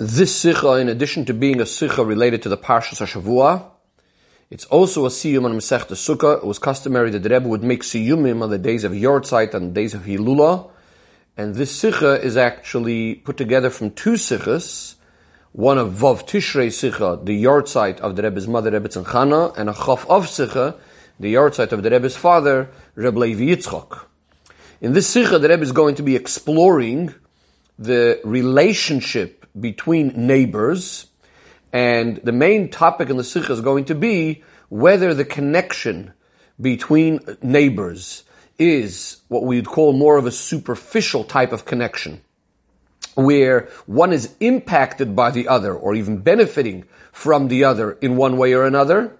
This sikha, in addition to being a sikha related to the Parshas HaShavua, it's also a siyum on Masech Sukkah. It was customary that the Rebbe would make siyumim on the days of Yortzeit and the days of Hilula. And this sikha is actually put together from two sikhas, one of Vav Tishrei sikha, the Yortzeit of the Rebbe's mother, Rebbetzin Chana, and a Chaf Av sikha, the Yortzeit of the Rebbe's father, Rebbe Levi Yitzchok. In this sikha, the Rebbe is going to be exploring the relationship between neighbors, and the main topic in the sikha is going to be whether the connection between neighbors is what we'd call more of a superficial type of connection, where one is impacted by the other or even benefiting from the other in one way or another,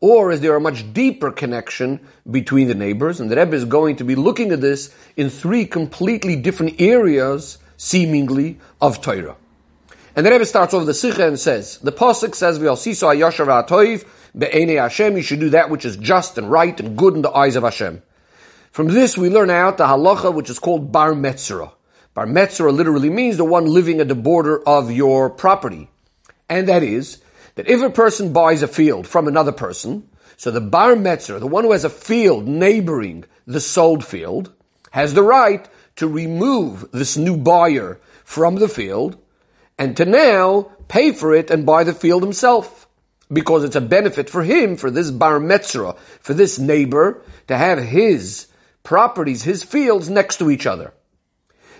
or is there a much deeper connection between the neighbors? And the Rebbe is going to be looking at this in three completely different areas, seemingly, of Torah. And the Rebbe starts over the Sikha and says, the Pasuk says, V'yalsiso hayashar v'atoiv be'enei Hashem, you should do that which is just and right and good in the eyes of Hashem. From this we learn out the halacha which is called bar metzora. Bar metzora literally means the one living at the border of your property. And that is, that if a person buys a field from another person, so the bar metzora, the one who has a field neighboring the sold field, has the right to remove this new buyer from the field and to now pay for it and buy the field himself. Because it's a benefit for him, for this bar metzra, for this neighbor, to have his properties, his fields next to each other.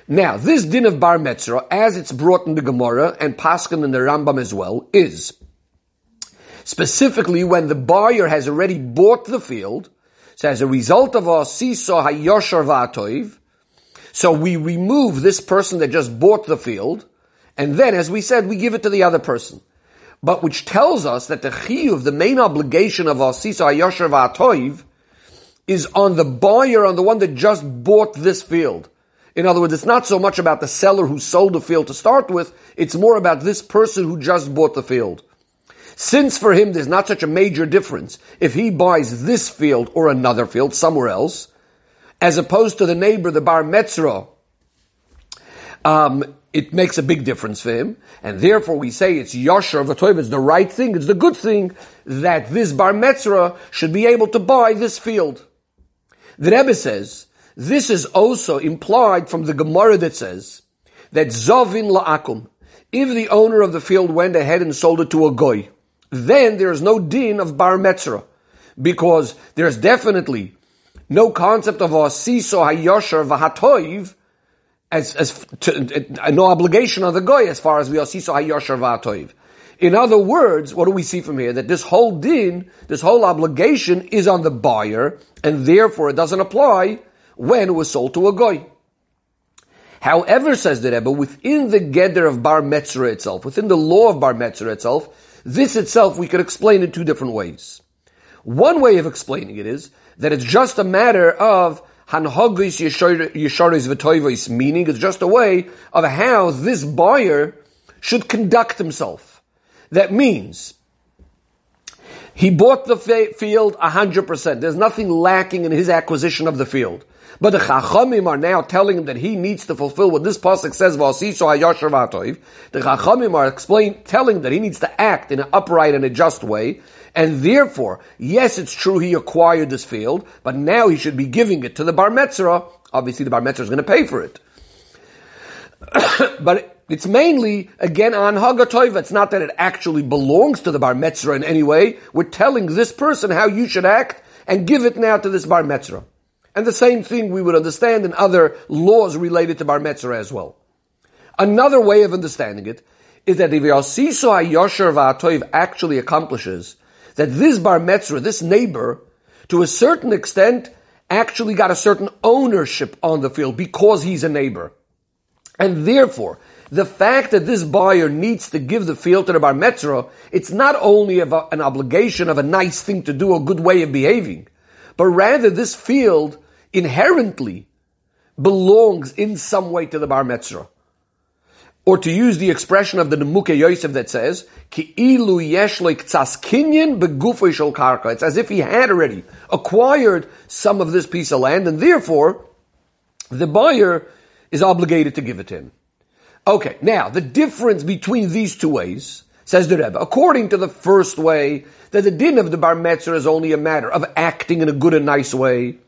Now, this din of bar metzra, as it's brought in the Gemara and Paskin in the Rambam as well, is specifically when the buyer has already bought the field, so as a result of our seesaw hayosher va'atoiv, so we remove this person that just bought the field, and then, as we said, we give it to the other person. But which tells us that the chiyuv, the main obligation of Asisa Yosher Va'atoiv, is on the buyer, on the one that just bought this field. In other words, it's not so much about the seller who sold the field to start with, it's more about this person who just bought the field. Since for him there's not such a major difference if he buys this field or another field somewhere else, as opposed to the neighbor, the bar metzra, um, it makes a big difference for him, and therefore we say it's yasher v'toiv, it's the right thing, it's the good thing that this bar metzra should be able to buy this field. The Rebbe says this is also implied from the Gemara that says that zovin la'akum, if the owner of the field went ahead and sold it to a goy, then there is no din of bar metzra, because there's definitely no concept of a siso hayosher v'hatoiv as, as to, uh, no obligation on the goy as far as we are see so hayosher va'atoiv. In other words, what do we see from here? That this whole din, this whole obligation is on the buyer, and therefore it doesn't apply when it was sold to a goy. However, says the Rebbe, within the geder of bar metzra itself, within the law of bar metzra itself, this itself we could explain in two different ways. One way of explaining it is that it's just a matter of Hanhagis Yesharis V'toivos, meaning it's just a way of how this buyer should conduct himself. That means he bought the field 100%. There's nothing lacking in his acquisition of the field. But the Chachamim are now telling him that he needs to fulfill what this pasuk says. "V'asiso hayasher v'atoiv." The Chachamim are explain, telling that he needs to act in an upright and a just way, and therefore, yes, it's true he acquired this field, but now he should be giving it to the Bar Metzra. Obviously, the Bar Metzra is going to pay for it. but it's mainly, again, on Hagatoiva. It's not that it actually belongs to the Bar Metzra in any way. We're telling this person how you should act and give it now to this Bar Metzra. And the same thing we would understand in other laws related to Bar Metzra as well. Another way of understanding it is that if Yasiso HaYosher Va'atoiv actually accomplishes that this bar metzra, this neighbor, to a certain extent, actually got a certain ownership on the field because he's a neighbor. And therefore, the fact that this buyer needs to give the field to the bar metzra, it's not only a, an obligation of a nice thing to do, a good way of behaving, but rather this field inherently belongs in some way to the bar metzra. Or to use the expression of the Nimukei Yosef that says, Ki ilu yeshloik kinyan karka. It's as if he had already acquired some of this piece of land, and therefore, the buyer is obligated to give it to him. Okay, now the difference between these two ways, says the Rebbe, according to the first way, that the din of the bar metzger is only a matter of acting in a good and nice way,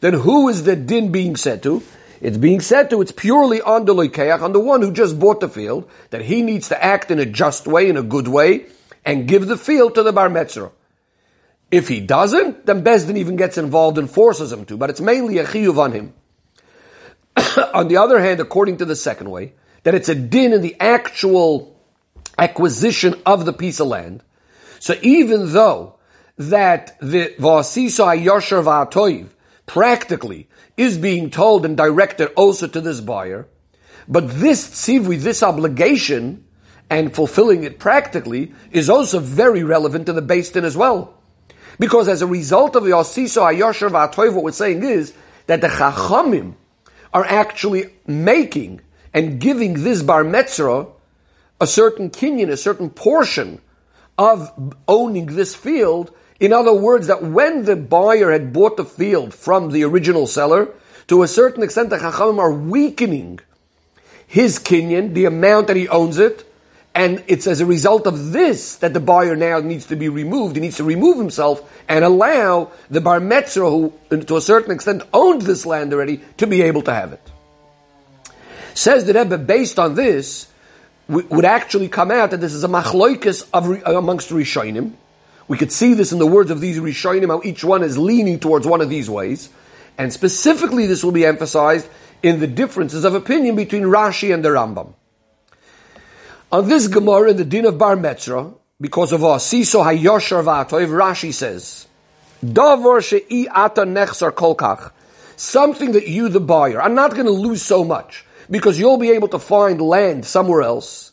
then who is the din being said to? It's being said to, it's purely on the loikeach, on the one who just bought the field, that he needs to act in a just way, in a good way, and give the field to the bar metzger. If he doesn't, then Bezdin even gets involved and forces him to, but it's mainly a chiyuv on him. on the other hand, according to the second way, that it's a din in the actual acquisition of the piece of land. So even though that the Vasiso Ayosher Va'atoiv practically is being told and directed also to this buyer, but this tzivui, this obligation, and fulfilling it practically is also very relevant to the Din as well. Because as a result of the Osiso Ayosher Va'atoiv, what we're saying is that the Chachamim are actually making and giving this bar metzra a certain kinyan, a certain portion of owning this field. In other words, that when the buyer had bought the field from the original seller, to a certain extent the Chachamim are weakening his kinyan, the amount that he owns it, and it's as a result of this that the buyer now needs to be removed. He needs to remove himself and allow the bar metzra, who to a certain extent owned this land already, to be able to have it. Says the Rebbe, based on this, would actually come out that this is a machloikis of, amongst Rishonim. We could see this in the words of these Rishonim, how each one is leaning towards one of these ways. And specifically, this will be emphasized in the differences of opinion between Rashi and the Rambam. On this Gemara in the din of Bar Metzra, because of our Siso Hayoshar Vatoiv, Rashi says, Davor she'i ata nechsar kolkach, something that you, the buyer, are not going to lose so much because you'll be able to find land somewhere else.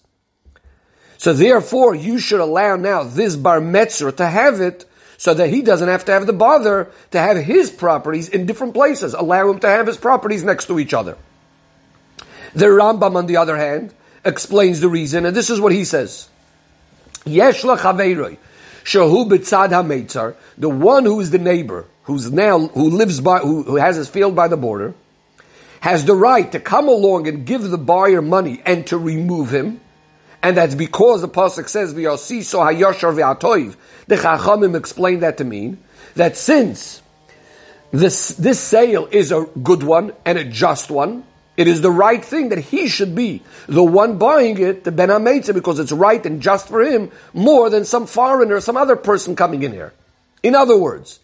So therefore, you should allow now this bar metzra to have it so that he doesn't have to have the bother to have his properties in different places. Allow him to have his properties next to each other. The Rambam, on the other hand, explains the reason, and this is what he says. Yesh shahu b'tzad the one who is the neighbor, who's now, who lives by, who, who has his field by the border, has the right to come along and give the buyer money and to remove him. And that's because the Pasuk says, V'yosiso hayashar v'atoiv. The Chachamim explained that to mean that since this, this sale is a good one and a just one, it is the right thing that he should be the one buying it, the Ben HaMeitzah, because it's right and just for him, more than some foreigner, some other person coming in here. In other words,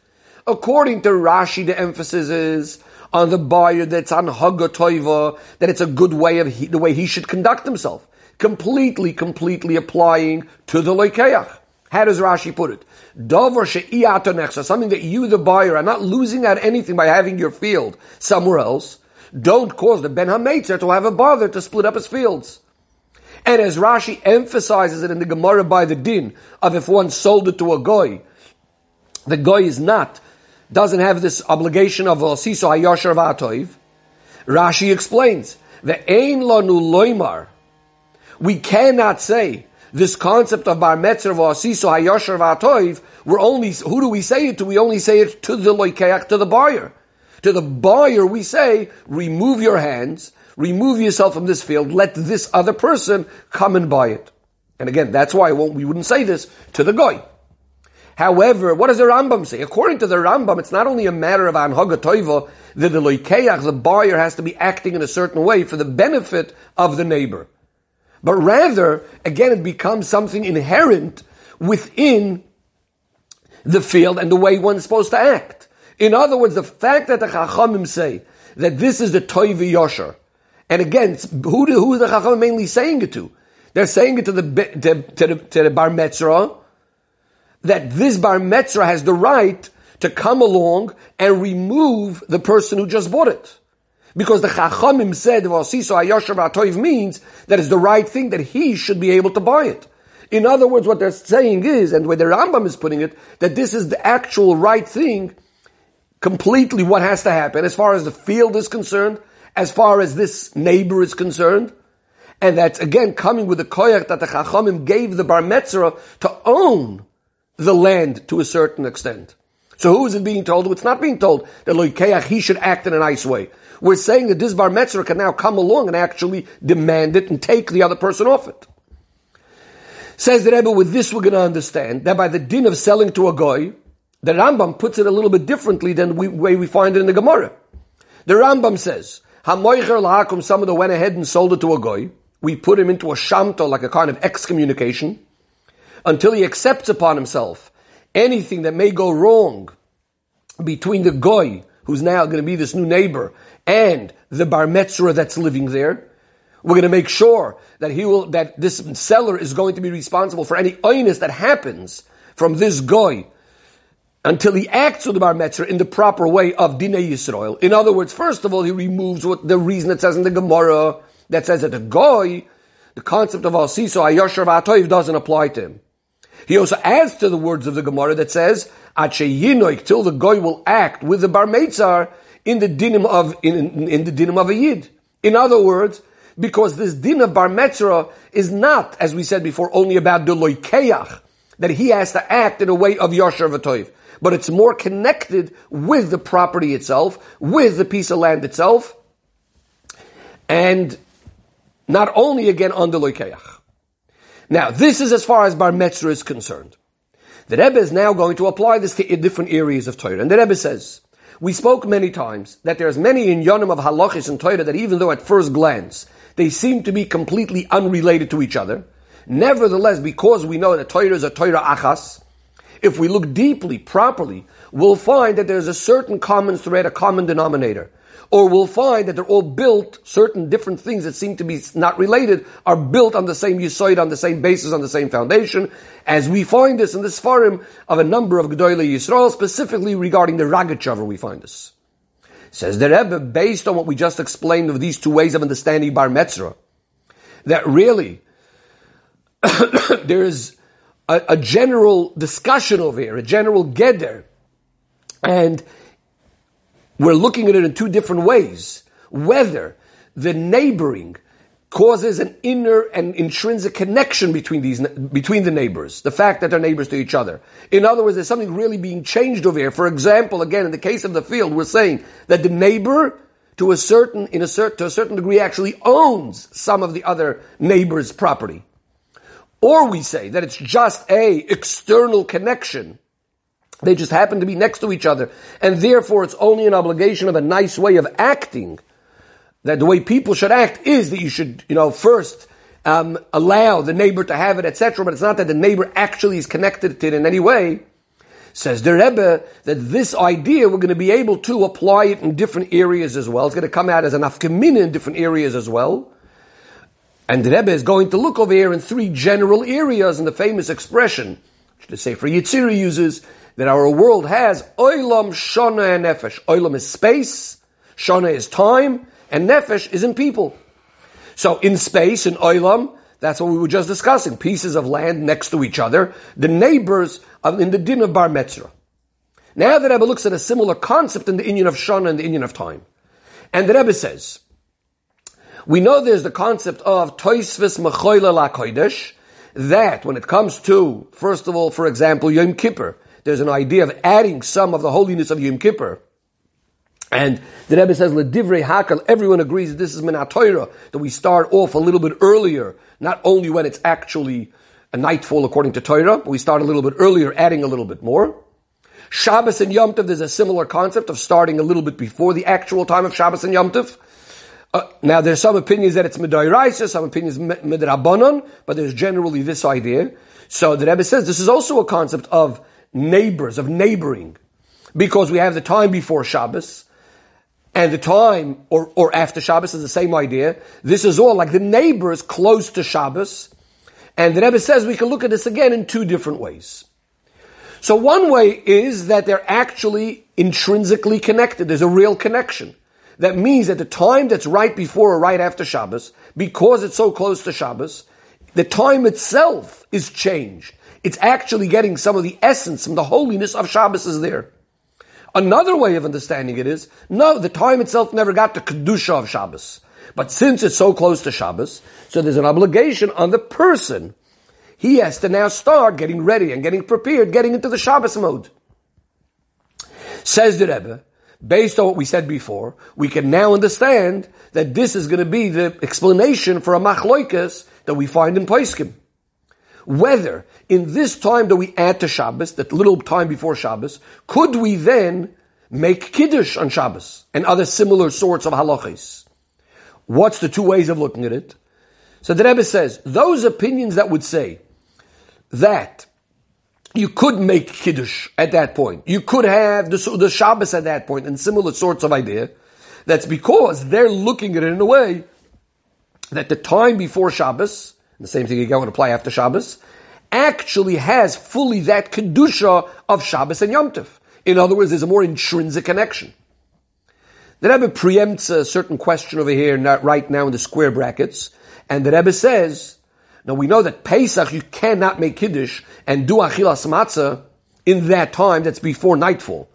according to Rashi, the emphasis is on the buyer that's on Hagatoiva, that it's a good way of he, the way he should conduct himself. Completely, completely applying to the Leikeach. How does Rashi put it? Dover something that you, the buyer, are not losing out anything by having your field somewhere else. Don't cause the Ben HaMetzer to have a bother to split up his fields. And as Rashi emphasizes it in the Gemara by the din of if one sold it to a goy, the goy is not doesn't have this obligation of Siso Hayosher V'atoiv, Rashi explains, the Ein Lanu Loimar, we cannot say this concept of Bar Metzer V'asiso Hayosher V'atoiv, we're only, who do we say it to? We only say it to the Loikeach, to the buyer. To the buyer we say, remove your hands, remove yourself from this field, let this other person come and buy it. And again, that's why we wouldn't say this to the goy. However, what does the Rambam say? According to the Rambam, it's not only a matter of anhaga toiva that the loikeach, the buyer, has to be acting in a certain way for the benefit of the neighbor, but rather, again, it becomes something inherent within the field and the way one's supposed to act. In other words, the fact that the Chachamim say that this is the Toivi Yosher, and again, who, do, who is the Chachamim mainly saying it to? They're saying it to the to, to the, to the Bar Metzra, that this bar metzra has the right to come along and remove the person who just bought it. Because the Chachamim said, Vasiso Ayosher V'atoiv means that it's the right thing that he should be able to buy it. In other words, what they're saying is, and where the Rambam is putting it, that this is the actual right thing, completely what has to happen as far as the field is concerned, as far as this neighbor is concerned, and that's again coming with the koyach that the Chachamim gave the Bar Metzra to own the land to a certain extent. So who is it being told? It's not being told that Loikeach, he should act in a nice way. We're saying that this bar metzra can now come along and actually demand it and take the other person off it. Says the Rebbe, with this we're going to understand that by the din of selling to a goy, the Rambam puts it a little bit differently than the way we find it in the Gemara. The Rambam says, Hamoicher lahakum, someone that went ahead and sold it to a goy, we put him into a shamta, like a kind of excommunication, until he accepts upon himself anything that may go wrong between the goy, who's now going to be this new neighbor, and the bar metzora that's living there. We're going to make sure that he will, that this seller is going to be responsible for any oinus that happens from this goy until he acts with the bar metzora in the proper way of dinei Yisrael. In other words, first of all, he removes what the reason it says in the Gemara that says that the goy, the concept of al siso ayosher v'atoiv doesn't apply to him. He also adds to the words of the Gemara that says, yinoik, till the goy will act with the bar metzar in the dinim of, in, in, the dinim of a yid. In other words, because this din of bar metzora is not, as we said before, only about the loikeach, that he has to act in a way of yosher v'toiv but it's more connected with the property itself, with the piece of land itself, and not only again on the loikeach. Now, this is as far as bar metzora is concerned. The Rebbe is now going to apply this to different areas of Torah. And the Rebbe says, we spoke many times that there's many in Yonim of halachis and Torah that even though at first glance they seem to be completely unrelated to each other, nevertheless, because we know that Torah is a Torah achas, if we look deeply, properly, we'll find that there's a certain common thread, a common denominator. Or we'll find that they're all built, certain different things that seem to be not related are built on the same yisoid, on the same basis, on the same foundation. As we find this in this forum of a number of Gedoyle Yisrael, specifically regarding the Rogatchover, we find this. Says the Rebbe, based on what we just explained of these two ways of understanding Bar Metzra, that really there is a, a general discussion over here, a general geder, and we're looking at it in two different ways. Whether the neighboring causes an inner and intrinsic connection between these between the neighbors, the fact that they're neighbors to each other. In other words, there's something really being changed over here. For example, again, in the case of the field, we're saying that the neighbor to a certain in a certain to a certain degree actually owns some of the other neighbor's property. Or we say that it's just a external connection. They just happen to be next to each other. And therefore it's only an obligation of a nice way of acting. That the way people should act is that you should, you know, first um, allow the neighbor to have it, etc. But it's not that the neighbor actually is connected to it in any way. Says the Rebbe that this idea we're going to be able to apply it in different areas as well. It's going to come out as an afkamina in different areas as well. And the Rebbe is going to look over here in three general areas in the famous expression, which the Sefer Yetzirah uses, that our world has Oilam, Shana, and Nefesh. Oilam is space, Shana is time, and Nefesh is in people. So in space, in Oilam, that's what we were just discussing, pieces of land next to each other, the neighbors of, in the din of Bar Metzra. Now the Rebbe looks at a similar concept in the Indian of Shana and the Indian of time. And the Rebbe says, we know there's the concept of toisvis mechoyle la kodesh, that when it comes to, first of all, for example, Yom Kippur, there's an idea of adding some of the holiness of Yom Kippur. And the Rebbe says, Ledivrei Hakal, everyone agrees that this is Minat Torah, that we start off a little bit earlier, not only when it's actually a nightfall according to Torah, but we start a little bit earlier, adding a little bit more. Shabbos and Yom Tov, there's a similar concept of starting a little bit before the actual time of Shabbos and Yom Tov. Uh, now, there's some opinions that it's midoiraisa, some opinions midrabanon, but there's generally this idea. So the Rebbe says this is also a concept of neighbors, of neighboring, because we have the time before Shabbos, and the time or, or after Shabbos is the same idea. This is all like the neighbors close to Shabbos, and the Rebbe says we can look at this again in two different ways. So one way is that they're actually intrinsically connected. There's a real connection. That means that the time that's right before or right after Shabbos, because it's so close to Shabbos, the time itself is changed. It's actually getting some of the essence, some of the holiness of Shabbos is there. Another way of understanding it is, no, the time itself never got the Kedusha of Shabbos. But since it's so close to Shabbos, so there's an obligation on the person. He has to now start getting ready and getting prepared, getting into the Shabbos mode. Says the Rebbe, based on what we said before, we can now understand that this is going to be the explanation for a machloikas that we find in Paiskim. Whether in this time that we add to Shabbos, that little time before Shabbos, could we then make Kiddush on Shabbos and other similar sorts of halachas? What's the two ways of looking at it? So the Rebbe says, those opinions that would say that you could make Kiddush at that point, you could have the, the Shabbos at that point, and similar sorts of idea, that's because they're looking at it in a way that the time before Shabbos, the same thing again would apply after Shabbos, actually has fully that Kedusha of Shabbos and Yom Tov. In other words, there's a more intrinsic connection. The Rebbe preempts a certain question over here, not right now in the square brackets, and the Rebbe says, now we know that Pesach you cannot make Kiddush and do Achilas Matzah in that time that's before nightfall.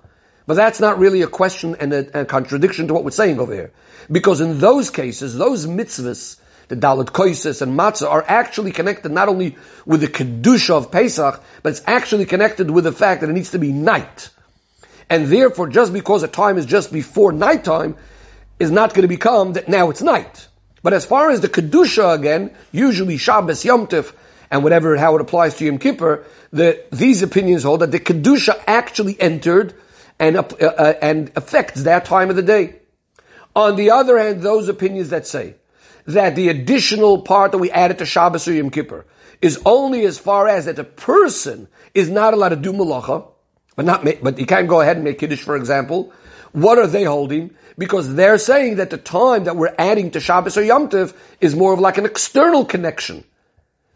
But that's not really a question and a, a, contradiction to what we're saying over here. Because in those cases, those mitzvahs, the Daled Koisos and Matzah, are actually connected not only with the Kedusha of Pesach, but it's actually connected with the fact that it needs to be night. And therefore, just because a time is just before nighttime, is not going to become that now it's night. But as far as the Kedusha again, usually Shabbos, Yom Tov, and whatever, how it applies to Yom Kippur, the, these opinions hold that the Kedusha actually entered and, uh, uh, and affects that time of the day. On the other hand, those opinions that say that the additional part that we added to Shabbos or Yom Kippur is only as far as that a person is not allowed to do malacha, but not make, but you can't go ahead and make kiddush, for example. What are they holding? Because they're saying that the time that we're adding to Shabbos or Yom Tov is more of like an external connection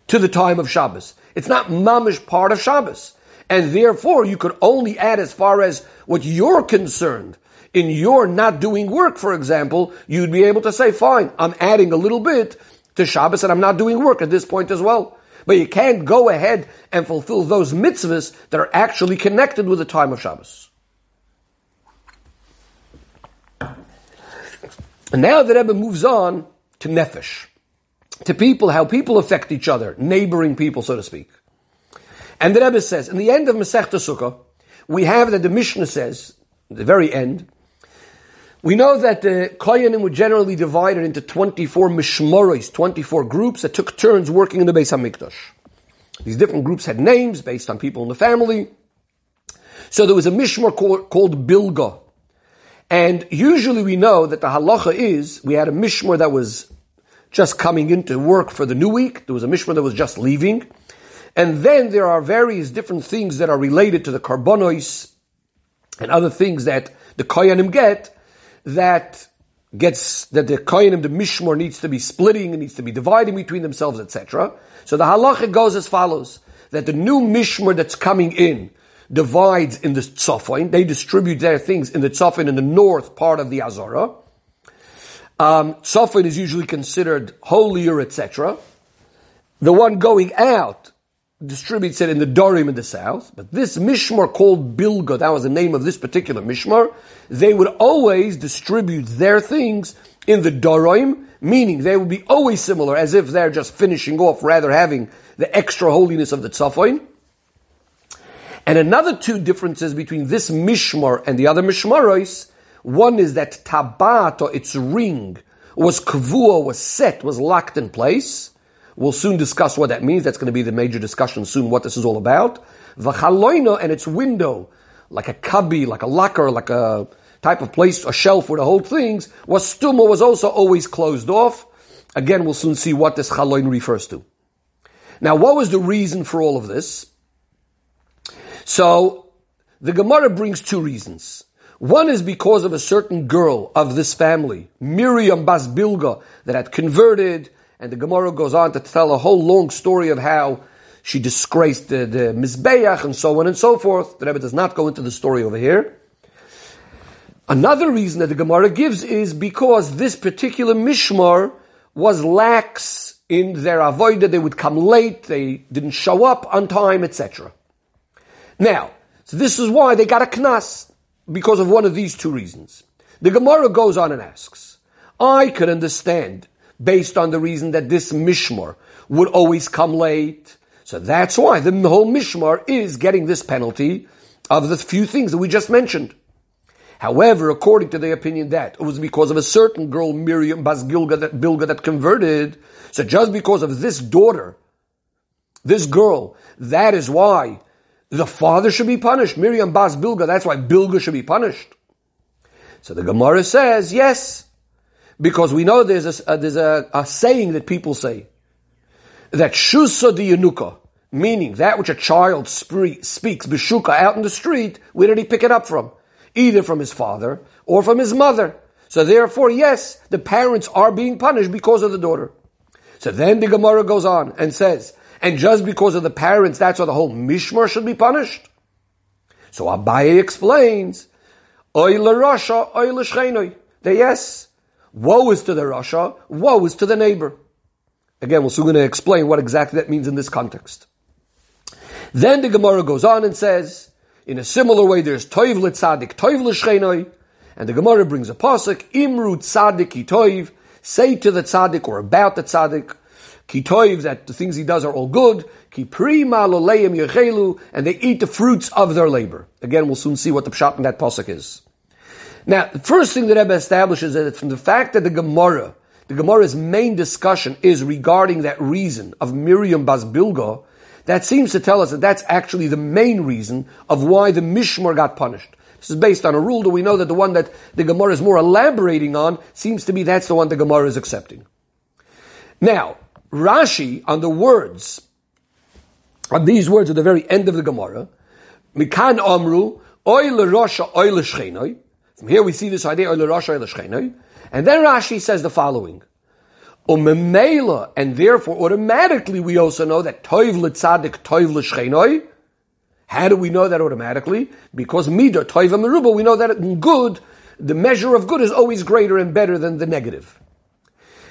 to the time of Shabbos. It's not mamish part of Shabbos. And therefore, you could only add as far as what you're concerned. In your not doing work, for example, you'd be able to say, fine, I'm adding a little bit to Shabbos and I'm not doing work at this point as well. But you can't go ahead and fulfill those mitzvahs that are actually connected with the time of Shabbos. And now the Rebbe moves on to nefesh, to people, how people affect each other, neighboring people, so to speak. And the Rebbe says, in the end of Masechta Sukkah, we have that the Mishnah says, the very end, we know that the Koyanim were generally divided into 24 Mishmoros, 24 groups that took turns working in the Beis HaMikdash. These different groups had names based on people in the family. So there was a Mishmor called, Bilga. And usually we know that the halacha is, we had a Mishmor that was just coming into work for the new week. There was a Mishmor that was just leaving. And then there are various different things that are related to the karbonos and other things that the koyanim get that gets that the koyanim, the mishmor needs to be splitting, and needs to be dividing between themselves, etc. So the halacha goes as follows: that the new mishmor that's coming in divides in the tzofin. They distribute their things in the tzofin in the north part of the Azara. Um, tzofin is usually considered holier, etc. The one going out distributes it in the Dorim in the south, but this Mishmar called Bilga, that was the name of this particular Mishmar, they would always distribute their things in the Dorim, meaning they would be always similar, as if they're just finishing off, rather having the extra holiness of the Tzafoin. And another two differences between this Mishmar and the other Mishmaros, one is that Tabat, or its ring, was kavua, was set, was locked in place, We'll soon discuss what that means. That's going to be the major discussion soon, what this is all about. V'chaloina and its window, like a cubby, like a locker, like a type of place, a shelf where the whole things, was stuma, was also always closed off. Again, we'll soon see what this chaloin refers to. Now, what was the reason for all of this? So, the Gemara brings two reasons. One is because of a certain girl of this family, Miriam Bas Bilga, that had converted, and the Gemara goes on to tell a whole long story of how she disgraced the, the Mizbeach and so on and so forth. The Rebbe does not go into the story over here. Another reason that the Gemara gives is because this particular Mishmar was lax in their avodah. They would come late, they didn't show up on time, etc. Now, so this is why they got a knas, because of one of these two reasons. The Gemara goes on and asks, I could understand based on the reason that this mishmar would always come late. So that's why the whole mishmar is getting this penalty of the few things that we just mentioned. However, according to the opinion that it was because of a certain girl, Miriam Bas Gilga, that, Bilga, that converted, so just because of this daughter, this girl, that is why the father should be punished. Miriam Bas Bilga, that's why Bilga should be punished. So the Gemara says, yes, because we know there's a, there's a, a saying that people say that shusa di yanuka, meaning that which a child spree, speaks bishuka out in the street, where did he pick it up from? Either from his father or from his mother. So therefore, yes, the parents are being punished because of the daughter. So then the Gemara goes on and says, and just because of the parents, that's why the whole mishmar should be punished. So Abaye explains, Oy Rasha, oy l'shchenoi. That yes, woe is to the Rasha, woe is to the neighbor. Again, we're soon going to explain what exactly that means in this context. Then the Gemara goes on and says, in a similar way, there's toiv l'tzadik, toiv l'shchenoi, and the Gemara brings a pasuk, imru tzadik toiv, say to the tzadik or about the tzadik, kitoiv, that the things he does are all good, kipri maloleim yechelu, and they eat the fruits of their labor. Again, we'll soon see what the pshat in that pasuk is. Now, the first thing that Rebbe establishes is that from the fact that the Gemara, the Gemara's main discussion is regarding that reason of Miriam Bas Bilga, that seems to tell us that that's actually the main reason of why the Mishmar got punished. This is based on a rule that we know that the one that the Gemara is more elaborating on seems to be that's the one the Gemara is accepting. Now, Rashi, on the words, on these words at the very end of the Gemara, Mikan Amru, Oy Rosha Oy Here we see this idea, And then Rashi says the following, um, Umemela, and therefore automatically we also know that Toiv Litzadik Toiv. How do we know that automatically? Because Midah Toiv Meruba, we know that in good, the measure of good is always greater and better than the negative.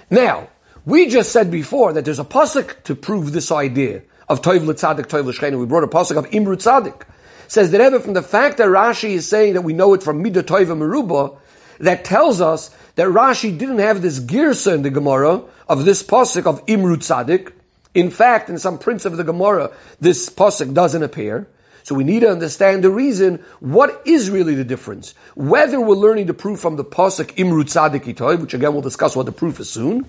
Now, we just said before that there's a pasuk to prove this idea of Toiv Litzadik Toiv. We brought a pasuk of Imru Tzadik. Says that ever from the fact that Rashi is saying that we know it from Midah Toiv Meruba, that tells us that Rashi didn't have this girsa in the Gemara of this posik of Imru Tzadik. In fact, in some prints of the Gemara, this posik doesn't appear. So we need to understand the reason. What is really the difference? Whether we're learning the proof from the posik Imru Tzadik Itoy, which again we'll discuss what the proof is soon,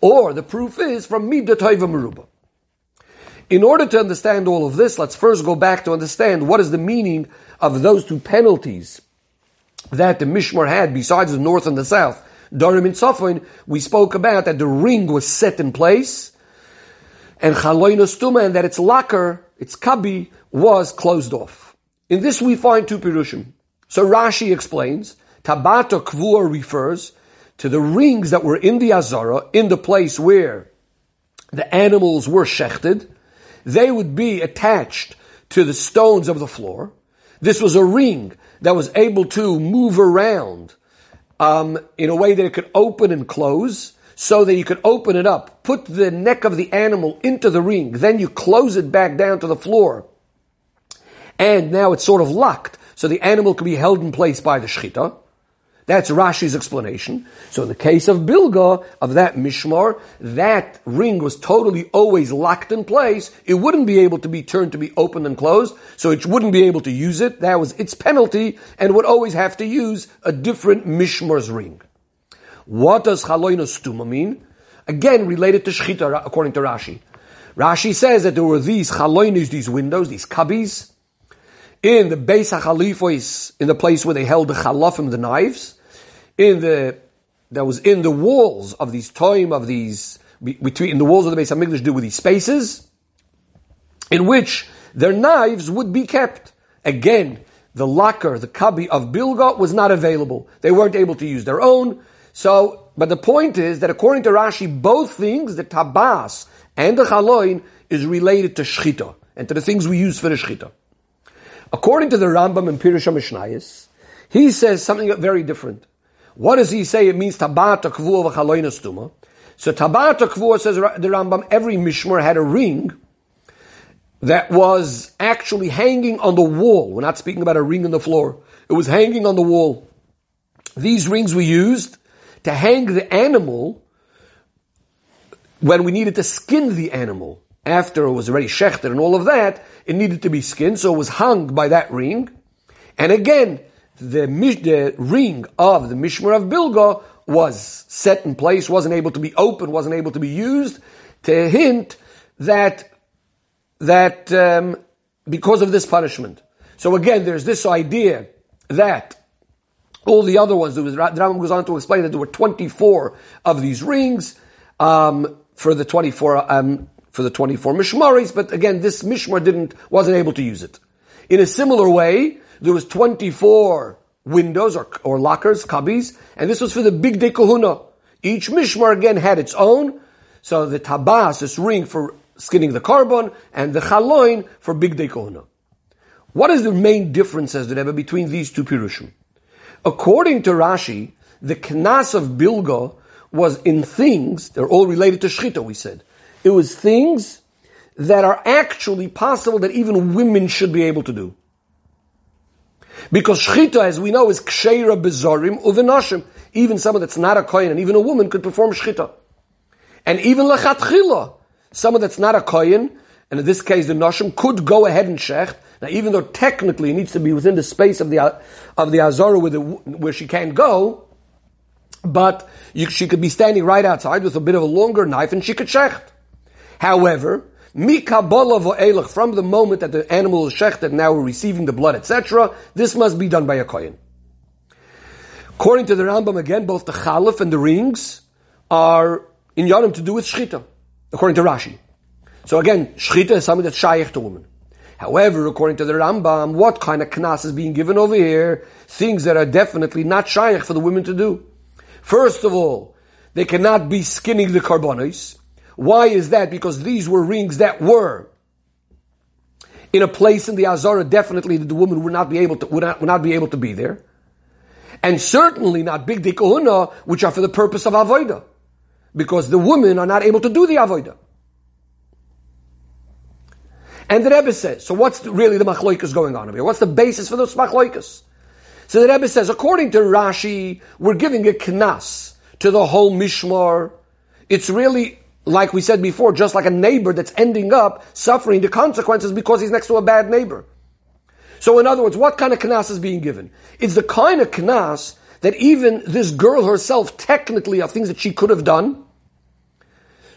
or the proof is from Midah Toiva Meruba. In order to understand all of this, let's first go back to understand what is the meaning of those two penalties that the Mishmar had besides the north and the south. Darim in Safon, we spoke about that the ring was set in place, and Chaloina Stuma, and that its locker, its kabi, was closed off. In this we find two pirushim. So Rashi explains, Tabata Kvua refers to the rings that were in the Azara, in the place where the animals were shechted. They would be attached to the stones of the floor. This was a ring that was able to move around um, in a way that it could open and close, so that you could open it up, put the neck of the animal into the ring, then you close it back down to the floor, and now it's sort of locked, so the animal can be held in place by the shchita. That's Rashi's explanation. So in the case of Bilga, of that Mishmar, that ring was totally always locked in place. It wouldn't be able to be turned to be opened and closed, so it wouldn't be able to use it. That was its penalty, and would always have to use a different Mishmar's ring. What does Chaloina Stuma mean? Again, related to Shchita, according to Rashi. Rashi says that there were these Chaloinis, these windows, these cubbies, in the Beis HaChalifos, in the place where they held the Chalafim, the knives, in the that was in the walls of these time of these between in the walls of the base, Hamikdash do with these spaces, in which their knives would be kept. Again, the locker, the kabi of Bilga was not available. They weren't able to use their own. So, but the point is that according to Rashi, both things, the tabas and the chaloin, is related to shchita and to the things we use for the shchita. According to the Rambam in Pirush Mishnayis, he says something very different. What does he say? It means tabata kvua v'chaloina So tabata kvua says the Rambam, every mishmar had a ring that was actually hanging on the wall. We're not speaking about a ring on the floor. It was hanging on the wall. These rings were used to hang the animal when we needed to skin the animal. After it was already shechted and all of that, it needed to be skinned, so it was hung by that ring. And again, the, the ring of the Mishmar of Bilga was set in place, wasn't able to be opened, wasn't able to be used, to hint that that um, because of this punishment. So again, there's this idea that all the other ones, was, the Rambam goes on to explain that there were 24 of these rings um, for the 24 um, for the 24 mishmaris, but again, this mishmar didn't wasn't able to use it. In a similar way, there was 24 windows or, or lockers, kabis, and this was for the bigdei kehuna. Each mishmar again had its own. So the tabas, this ring for skinning the korban, and the chaloin for bigdei kehuna. What is the main difference, as the between these two pirushim? According to Rashi, the knas of Bilgo was in things, they're all related to Shchita, we said. It was things that are actually possible that even women should be able to do. Because shchita, as we know, is ksheira bezorim uvenashim. Even someone that's not a kohen and even a woman could perform shchita. And even lechatchila, someone that's not a kohen, and in this case the nashim, could go ahead and shecht. Now, even though technically it needs to be within the space of the of the azara where, where she can't go, but you, she could be standing right outside with a bit of a longer knife and she could shecht. However, from the moment that the animal is shechted, now we're receiving the blood, etc., this must be done by a kohen. According to the Rambam, again, both the chalif and the rings are in Yonam to do with shchita, according to Rashi. So again, shchita is something that's shaykh to women. However, according to the Rambam, what kind of knas is being given over here? Things that are definitely not shaykh for the women to do. First of all, they cannot be skinning the karbonos. Why is that? Because these were rings that were in a place in the Azara, definitely the woman would not be able to, would not, would not be able to be there. And certainly not bigdei kehuna, which are for the purpose of avoida. Because the women are not able to do the avoida. And the Rebbe says, so what's the, really the machloikas going on over here? What's the basis for those machloikas? So the Rebbe says, according to Rashi, we're giving a knas to the whole mishmar. It's really like we said before, just like a neighbor that's ending up suffering the consequences because he's next to a bad neighbor. So in other words, what kind of knas is being given? It's the kind of knas that even this girl herself technically of things that she could have done,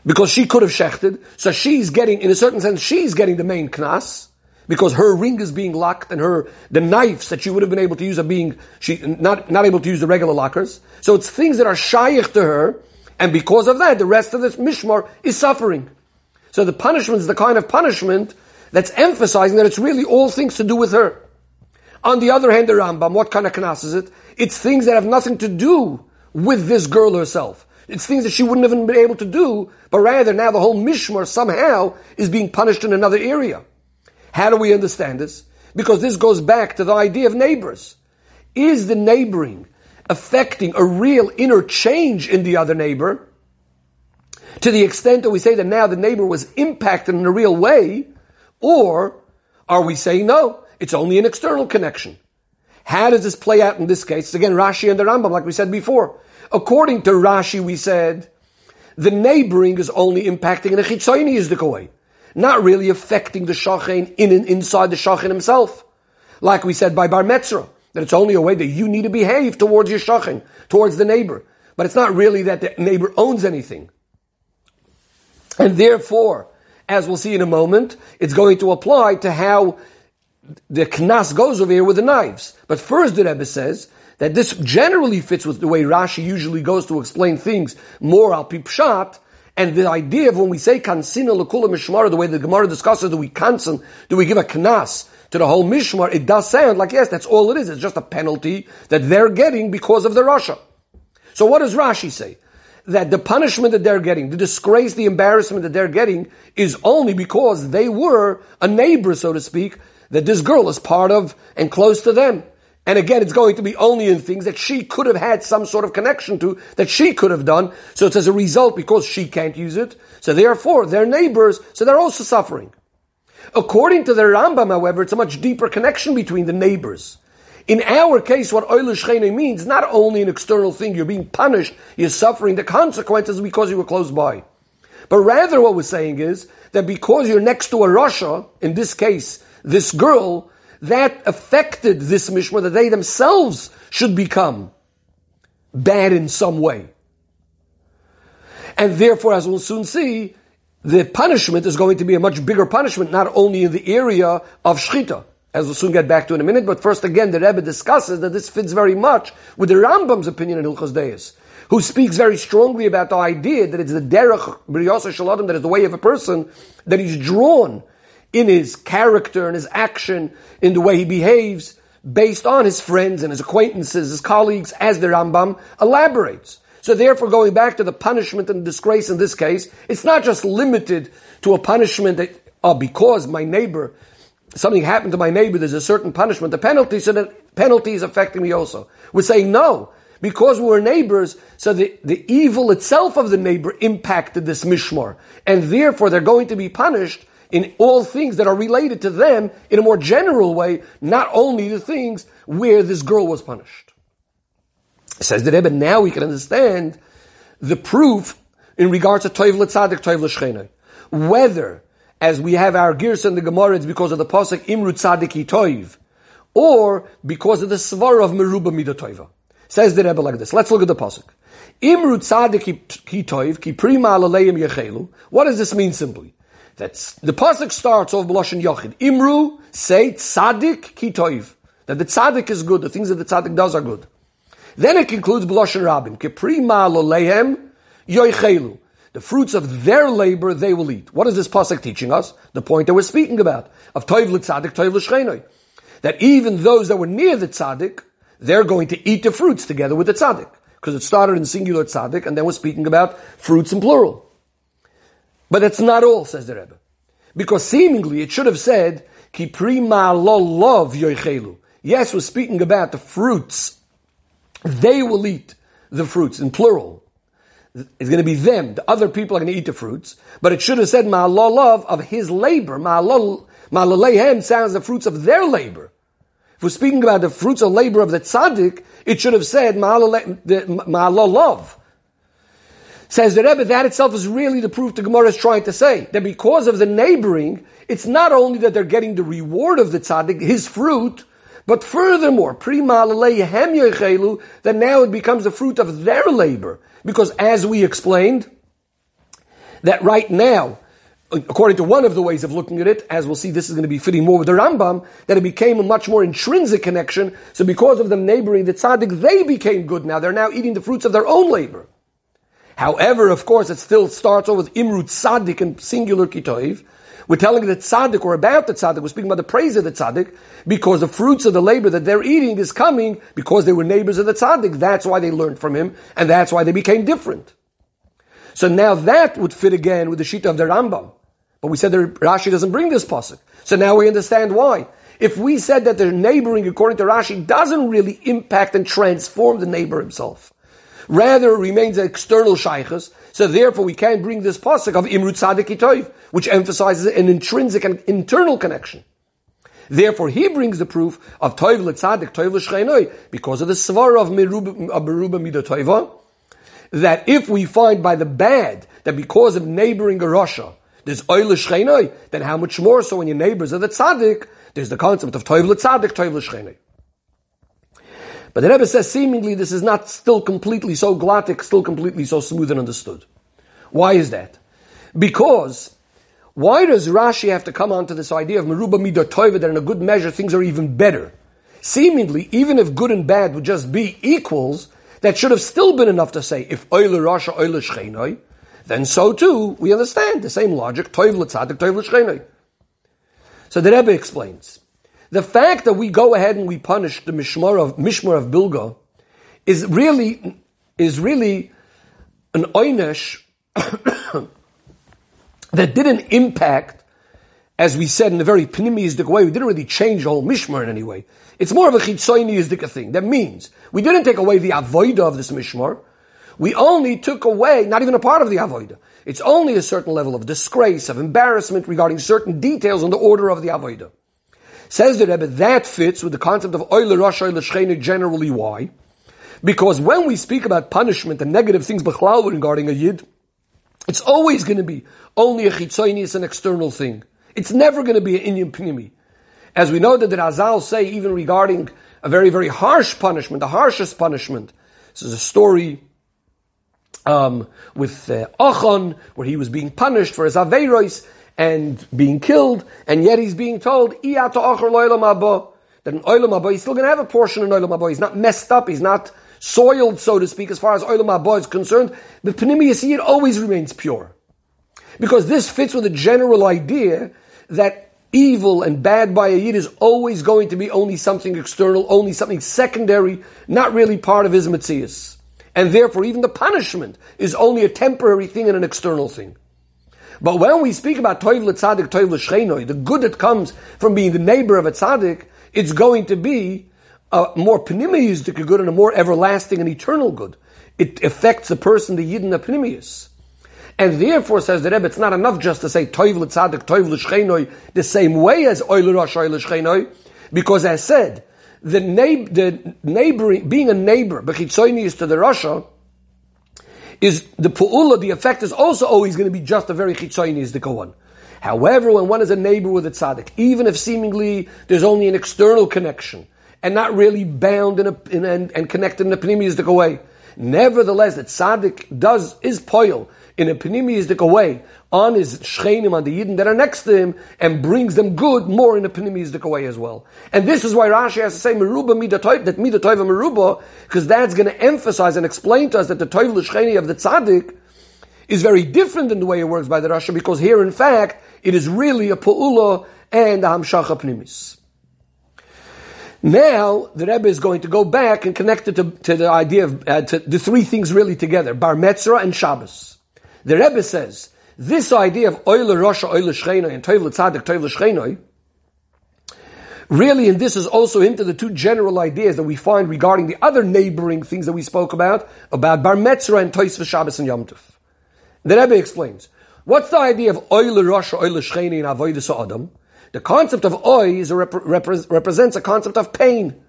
because she could have shechted, so she's getting, in a certain sense, she's getting the main knas, because her ring is being locked and her, the knives that she would have been able to use are being, she, not, not able to use the regular lockers. So it's things that are shaykh to her, and because of that, the rest of this mishmar is suffering. So the punishment is the kind of punishment that's emphasizing that it's really all things to do with her. On the other hand, the Rambam, what kind of knas is it? It's things that have nothing to do with this girl herself. It's things that she wouldn't have been able to do, but rather now the whole mishmar somehow is being punished in another area. How do we understand this? Because this goes back to the idea of neighbors. Is the neighboring affecting a real inner change in the other neighbor, to the extent that we say that now the neighbor was impacted in a real way, or are we saying no, it's only an external connection? How does this play out in this case? Again, Rashi and the Rambam, like we said before. According to Rashi, we said the neighboring is only impacting in a chitzayni is the way, not really affecting the shachin in and inside the shachin himself. Like we said by Bar Metzra. That it's only a way that you need to behave towards your shachin, towards the neighbor. But it's not really that the neighbor owns anything. And therefore, as we'll see in a moment, it's going to apply to how the knas goes over here with the knives. But first the Rebbe says that this generally fits with the way Rashi usually goes to explain things more al pipshat, and the idea of when we say kansina lekula mishmara, the way the Gemara discusses, do we kansan, do we give a knas to the whole mishmar, it does sound like, yes, that's all it is. It's just a penalty that they're getting because of the rasha. So what does Rashi say? That the punishment that they're getting, the disgrace, the embarrassment that they're getting is only because they were a neighbor, so to speak, that this girl is part of and close to them. And again, it's going to be only in things that she could have had some sort of connection to, that she could have done. So it's as a result because she can't use it. So therefore, they're neighbors, so they're also suffering. According to the Rambam, however, it's a much deeper connection between the neighbors. In our case, what Oil means, not only an external thing, you're being punished, you're suffering the consequences because you were close by. But rather what we're saying is that because you're next to a rasha, in this case, this girl, that affected this mishmar that they themselves should become bad in some way. And therefore, as we'll soon see, the punishment is going to be a much bigger punishment, not only in the area of shchita, as we'll soon get back to in a minute, but first again, the Rebbe discusses that this fits very much with the Rambam's opinion in Hilchos Deis, who speaks very strongly about the idea that it's the derech b'riyasa shaladim, that is the way of a person, that he's drawn in his character and his action, in the way he behaves, based on his friends and his acquaintances, his colleagues, as the Rambam elaborates. So therefore, going back to the punishment and disgrace in this case, it's not just limited to a punishment that, oh, because my neighbor, something happened to my neighbor, there's a certain punishment, the penalty, so that penalty is affecting me also. We're saying no, because we're neighbors, so the, the evil itself of the neighbor impacted this mishmar. And therefore, they're going to be punished in all things that are related to them in a more general way, not only the things where this girl was punished. Says the Rebbe, now we can understand the proof in regards to Toiv L'Tzadik, Toiv L'Shchenai. Whether, as we have our gears in the Gemara, it's because of the Pasuk Imru Tzadik Toiv, or because of the Svar of Meruba Midotoiva. Says the Rebbe like this. Let's look at the Pasuk. Imru Tzadik Toiv, Ki Prima Alaleim Yechelu. What does this mean simply? That's, the Pasuk starts off B'Lashon Yochid. Imru, say Tzadik Toiv. That the Tzadik is good, the things that the Tzadik does are good. Then it concludes B'Lashon Rabin. Keprima lolehem yoichelu. The fruits of their labor they will eat. What is this pasuk teaching us? The point that we're speaking about of toiv l'tzadik, toiv l'shchenoi. That even those that were near the tzaddik, they're going to eat the fruits together with the tzaddik. Because it started in singular tzaddik, and then we're speaking about fruits in plural. But that's not all, says the Rebbe. Because seemingly it should have said, Ki prima lo love yoichelu. Yes, we're speaking about the fruits they will eat the fruits in plural. It's going to be them. The other people are going to eat the fruits. But it should have said ma'alolav of his labor. Ma'alolehem sounds the fruits of their labor. If we're speaking about the fruits of labor of the tzaddik, it should have said ma'alolav. Says the Rebbe, that itself is really the proof the Gemara is trying to say. That because of the neighboring, it's not only that they're getting the reward of the tzaddik, his fruit, but furthermore, prima that now it becomes the fruit of their labor. Because as we explained, that right now, according to one of the ways of looking at it, as we'll see, this is going to be fitting more with the Rambam, that it became a much more intrinsic connection. So because of them neighboring the tzaddik, they became good now. They're now eating the fruits of their own labor. However, of course, it still starts off with imrut tzaddik and singular kitoiv, we're telling the tzaddik or about the tzaddik. We're speaking about the praise of the tzaddik because the fruits of the labor that they're eating is coming because they were neighbors of the tzaddik. That's why they learned from him, and that's why they became different. So now that would fit again with the sheet of the Rambam. But we said that Rashi doesn't bring this pasuk. So now we understand why. If we said that the neighboring, according to Rashi, doesn't really impact and transform the neighbor himself, rather remains an external shaykhs, so therefore we can't bring this pasuk of Imrut Tzadik which emphasizes an intrinsic and internal connection. Therefore, he brings the proof of Toiv L'Tzadik, Toiv L'Shcheinoi, because of the Svar of Meruba Midah that if we find by the bad, that because of neighboring Rasha, there's Oil L'Shcheinoi, then how much more so when your neighbors are the Tzadik, there's the concept of Toiv L'Tzadik, Toiv L'Shcheinoi. But the Rebbe says seemingly this is not still completely so glottic, still completely so smooth and understood. Why is that? Because why does Rashi have to come on to this idea of Meruba Midotoiva that in a good measure things are even better? Seemingly, even if good and bad would just be equals, that should have still been enough to say, if Oile Rasha Oile Shchenoi, then so too, we understand the same logic, Toiv L'Tzadik, Toiv. So the Rebbe explains, the fact that we go ahead and we punish the Mishmar of, Mishmar of Bilga is really, is really an oynesh that didn't impact, as we said in a very pneumistic way, we didn't really change the whole mishmar in any way. It's more of a chitzoiniyistic thing. That means we didn't take away the avoida of this mishmar. We only took away, not even a part of the avoida. It's only a certain level of disgrace, of embarrassment regarding certain details on the order of the avoida. Says the Rebbe, that fits with the concept of oile rosh oile generally. Why? Because when we speak about punishment and negative things regarding a yid, it's always going to be only a chitzoini, it's an external thing. It's never going to be an inyan pnimi. As we know that the Razal say even regarding a very, very harsh punishment, the harshest punishment. This is a story um, with uh, where he was being punished for his Aveiros and being killed, and yet he's being told, that in Oilam Abba, he's still going to have a portion in Oilam Abba. He's not messed up, he's not soiled, so to speak, as far as Oilam Abba is concerned. The Panimius Yid always remains pure. Because this fits with the general idea that evil and bad by a Yid is always going to be only something external, only something secondary, not really part of his Metzias. And therefore, even the punishment is only a temporary thing and an external thing. But when we speak about Toiv L'Tzadik, Toiv L'Shchenoi, the good that comes from being the neighbor of a tzaddik, it's going to be a more pneumistic good and a more everlasting and eternal good. It affects the person, the Yidden, the pneumius. And therefore, says the Rebbe, it's not enough just to say Toiv l'tzadik, Toiv the same way as Oil Rosh, Oil because as said, the, neighbor, the neighboring, being a neighbor, is to the Rasha, is the pu'ula, the effect is also always going to be just a very chitzonius the one. However, when one is a neighbor with a tzaddik, even if seemingly there's only an external connection, and not really bound in a, in, and, and connected in a pneumistic way, nevertheless, the tzaddik does, is poil, in a pneumistic way on his shchenim, on the Yidden that are next to him, and brings them good more in a pneumistic way as well. And this is why Rashi has to say meruba midatoiv, that midatoiv meruba, because that's going to emphasize and explain to us that the toiv l'shcheni of the tzaddik is very different than the way it works by the Rashi, because here in fact, it is really a pu'ula and a hamshacha pnimis. Now, the Rebbe is going to go back and connect it to, to the idea of uh, to the three things really together: Bar Metzra and Shabbos. The Rebbe says, this idea of Oile Rosh, Oile Shchenoi, and Toiv Tzadik, Toiv Shchenoi, really, and this is also into the two general ideas that we find regarding the other neighboring things that we spoke about, about Bar Metzra and Tois Shabbos and Yom Tov. The Rebbe explains, what's the idea of Oile Rosh, Oile Shchenoi, and Avodah Adam? The concept of a rep- rep- represents a concept of pain.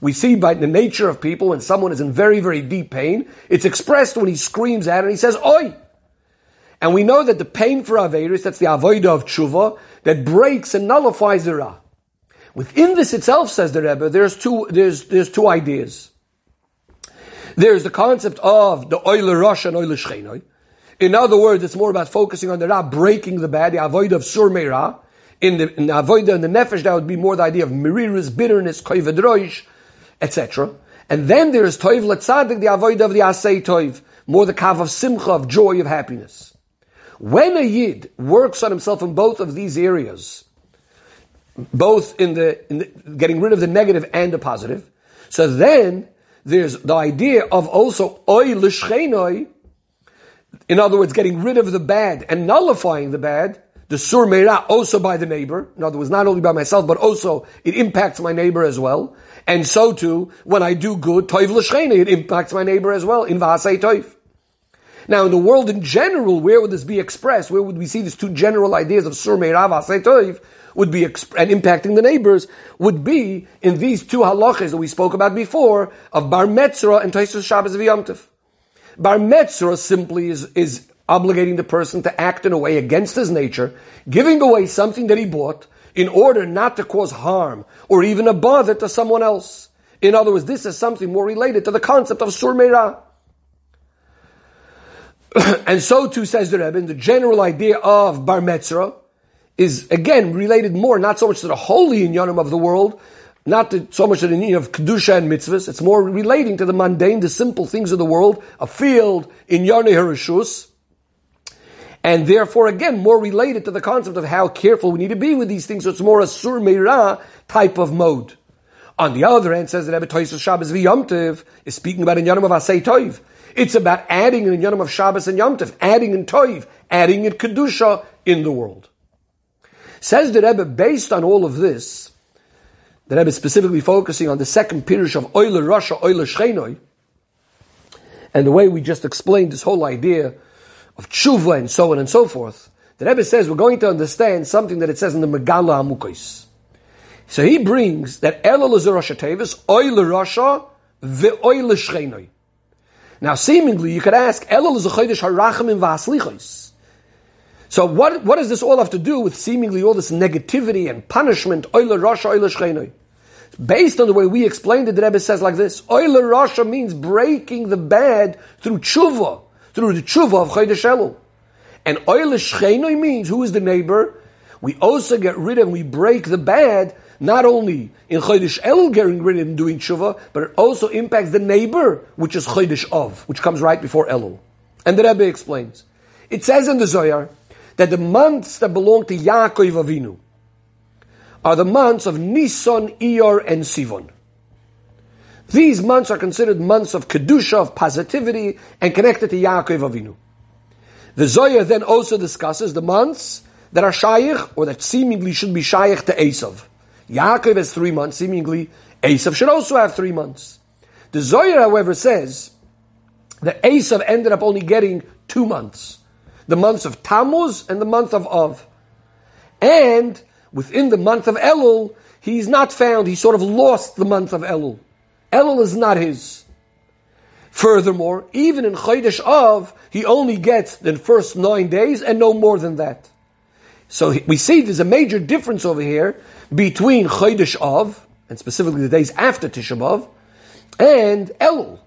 We see by the nature of people when someone is in very, very deep pain, it's expressed when he screams it and he says, Oi! And we know that the pain for Averis, that's the Avoida of Tshuva, that breaks and nullifies the Ra. Within this itself, says the Rebbe, there's two, there's, there's two ideas. There's the concept of the Oile Rosh and Oile Shchenoi. In other words, it's more about focusing on the Ra, breaking the bad, the Avoida of Sur Meira. In the, in the Avoida and the Nefesh, that would be more the idea of Miriris, bitterness, Koivedroish, etc. And then there's Toiv Letzadik, the Avoida of the Asay Toiv, more the Kav of Simcha, of joy, of happiness. When a Yid works on himself in both of these areas, both in the, in the, getting rid of the negative and the positive, so then there's the idea of also oy l'shchenoi, in other words, getting rid of the bad and nullifying the bad, the sur meira also by the neighbor. In other words, not only by myself, but also it impacts my neighbor as well. And so too, when I do good, toiv l'shchenoi, it impacts my neighbor as well, in v'asei toiv. Now, in the world in general, where would this be expressed? Where would we see these two general ideas of Sur Meirav Toiv would be exp- and impacting the neighbors would be in these two halachas that we spoke about before of Bar Metzra and Taisus Shabbos V'yomtiv. Bar Metzra simply is, is obligating the person to act in a way against his nature, giving away something that he bought in order not to cause harm or even a bother to someone else. In other words, this is something more related to the concept of Sur and so too says the Rebbe, the general idea of Bar Metzra is again related more, not so much to the holy inyanim of the world, not to, so much to the inyan of kedusha and mitzvahs. It's more relating to the mundane, the simple things of the world, a field in Yarnei Harishus, and therefore again more related to the concept of how careful we need to be with these things. So it's more a sur meira type of mode. On the other hand, says the Rebbe Toysus Shabbos v'Yomtiv is speaking about in Yom of Asay Toiv. It's about adding in Yom of Shabbos and Yom adding in Toiv, adding in Kedusha in the world. Says the Rebbe, based on all of this, the Rebbe is specifically focusing on the second Pirush of Oile Rasha, Oile Shchenoi, and the way we just explained this whole idea of tshuva and so on and so forth, the Rebbe says we're going to understand something that it says in the Megala Amukos. So he brings that Elul is a Rasha Tevis, Oile Rasha, Ve'oile Shchenoi. Now, seemingly, you could ask, Elul is a chodesh harachim in v'aslichos. So what, what does this all have to do with seemingly all this negativity and punishment? Oile Rasha, Oile Shchenoi. Based on the way we explained it, the Rebbe says like this: Oile Rasha means breaking the bad through tshuva, through the tshuva of Chodesh Elul. And Oile Shchenoi means who is the neighbor? We also get rid of, and we break the bad, not only in Chodesh Elul getting rid of and doing tshuva, but it also impacts the neighbor, which is Chodesh Av, which comes right before Elul. And the Rebbe explains. It says in the Zohar, that the months that belong to Yaakov Avinu are the months of Nisan, Iyar, and Sivan. These months are considered months of Kedusha, of positivity, and connected to Yaakov Avinu. The Zohar then also discusses the months that are Shaykh, or that seemingly should be Shaykh to Esav. Yaakov has three months, seemingly Esav should also have three months. The Zohar, however, says that Esav ended up only getting two months the months of Tammuz and the month of Av. And within the month of Elul, he's not found. He sort of lost the month of Elul. Elul is not his. Furthermore, even in Chodesh Av, he only gets the first nine days and no more than that. So we see there's a major difference over here between Chodesh Av, and specifically the days after Tisha B'Av, and Elul.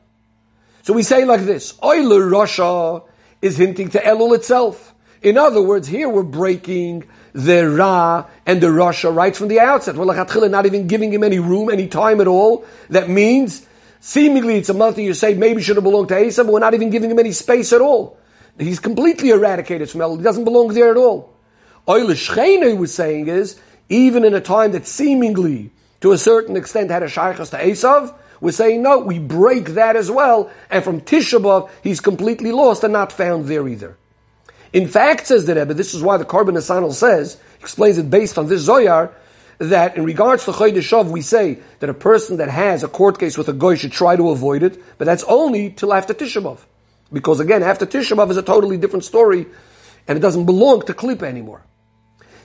So we say like this, Oiler Rasha is hinting to Elul itself. In other words, here we're breaking the Ra and the Rasha right from the outset. We're like not even giving him any room, any time at all. That means seemingly it's a month that you say maybe should have belonged to Esav, but we're not even giving him any space at all. He's completely eradicated from Elul. He doesn't belong there at all. Oile Shchene was saying is, even in a time that seemingly, to a certain extent, had a shaykhas to Esav, we're saying no, we break that as well, and from Tisha B'Av, he's completely lost and not found there either. In fact, says the Rebbe, this is why the Korban Nesanel says, explains it based on this Zoyar, that in regards to Chodesh Av, we say that a person that has a court case with a goy should try to avoid it, but that's only till after Tisha B'Av. Because again, after Tisha B'Av is a totally different story, and it doesn't belong to Klippa anymore.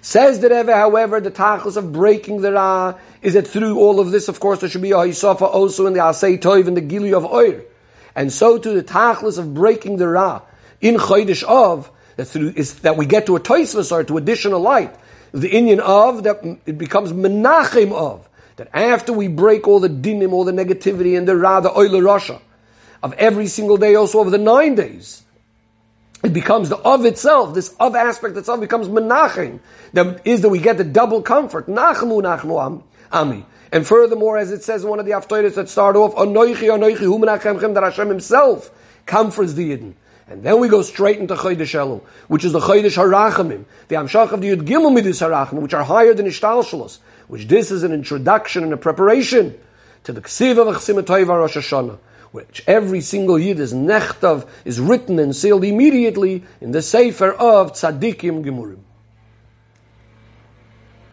Says the Rebbe, however, the tachlis of breaking the Ra is that through all of this, of course, there should be a Hisafa also in the Asay Toiv and the Gili of Oir. And so to the tachlis of breaking the Ra in Chodesh that, through, is that we get to a Toisvas or to additional light. The Indian of, that it becomes Menachem of. That after we break all the dinim, all the negativity and the Ra, the Oil Rasha, of every single day, also of the nine days, it becomes the of itself, this of aspect itself becomes menachem. That is that we get the double comfort. Nachmu nachmu ami. And furthermore, as it says in one of the Haftorahs that start off, Anoichi, Anoichi, Hu menachemchem, that Hashem himself comforts the Yidden. And then we go straight into Chodesh Elul, which is the Chodesh Harachamim, the Amshach of the Yud Gimel Midis Harachamim, which are higher than Ishtal Shalos, which this is an introduction and a preparation to the Ksiv of Chsimatayv Rosh Hashanah which every single yid is nechtav, is written and sealed immediately in the Sefer of Tzadikim Gemurim.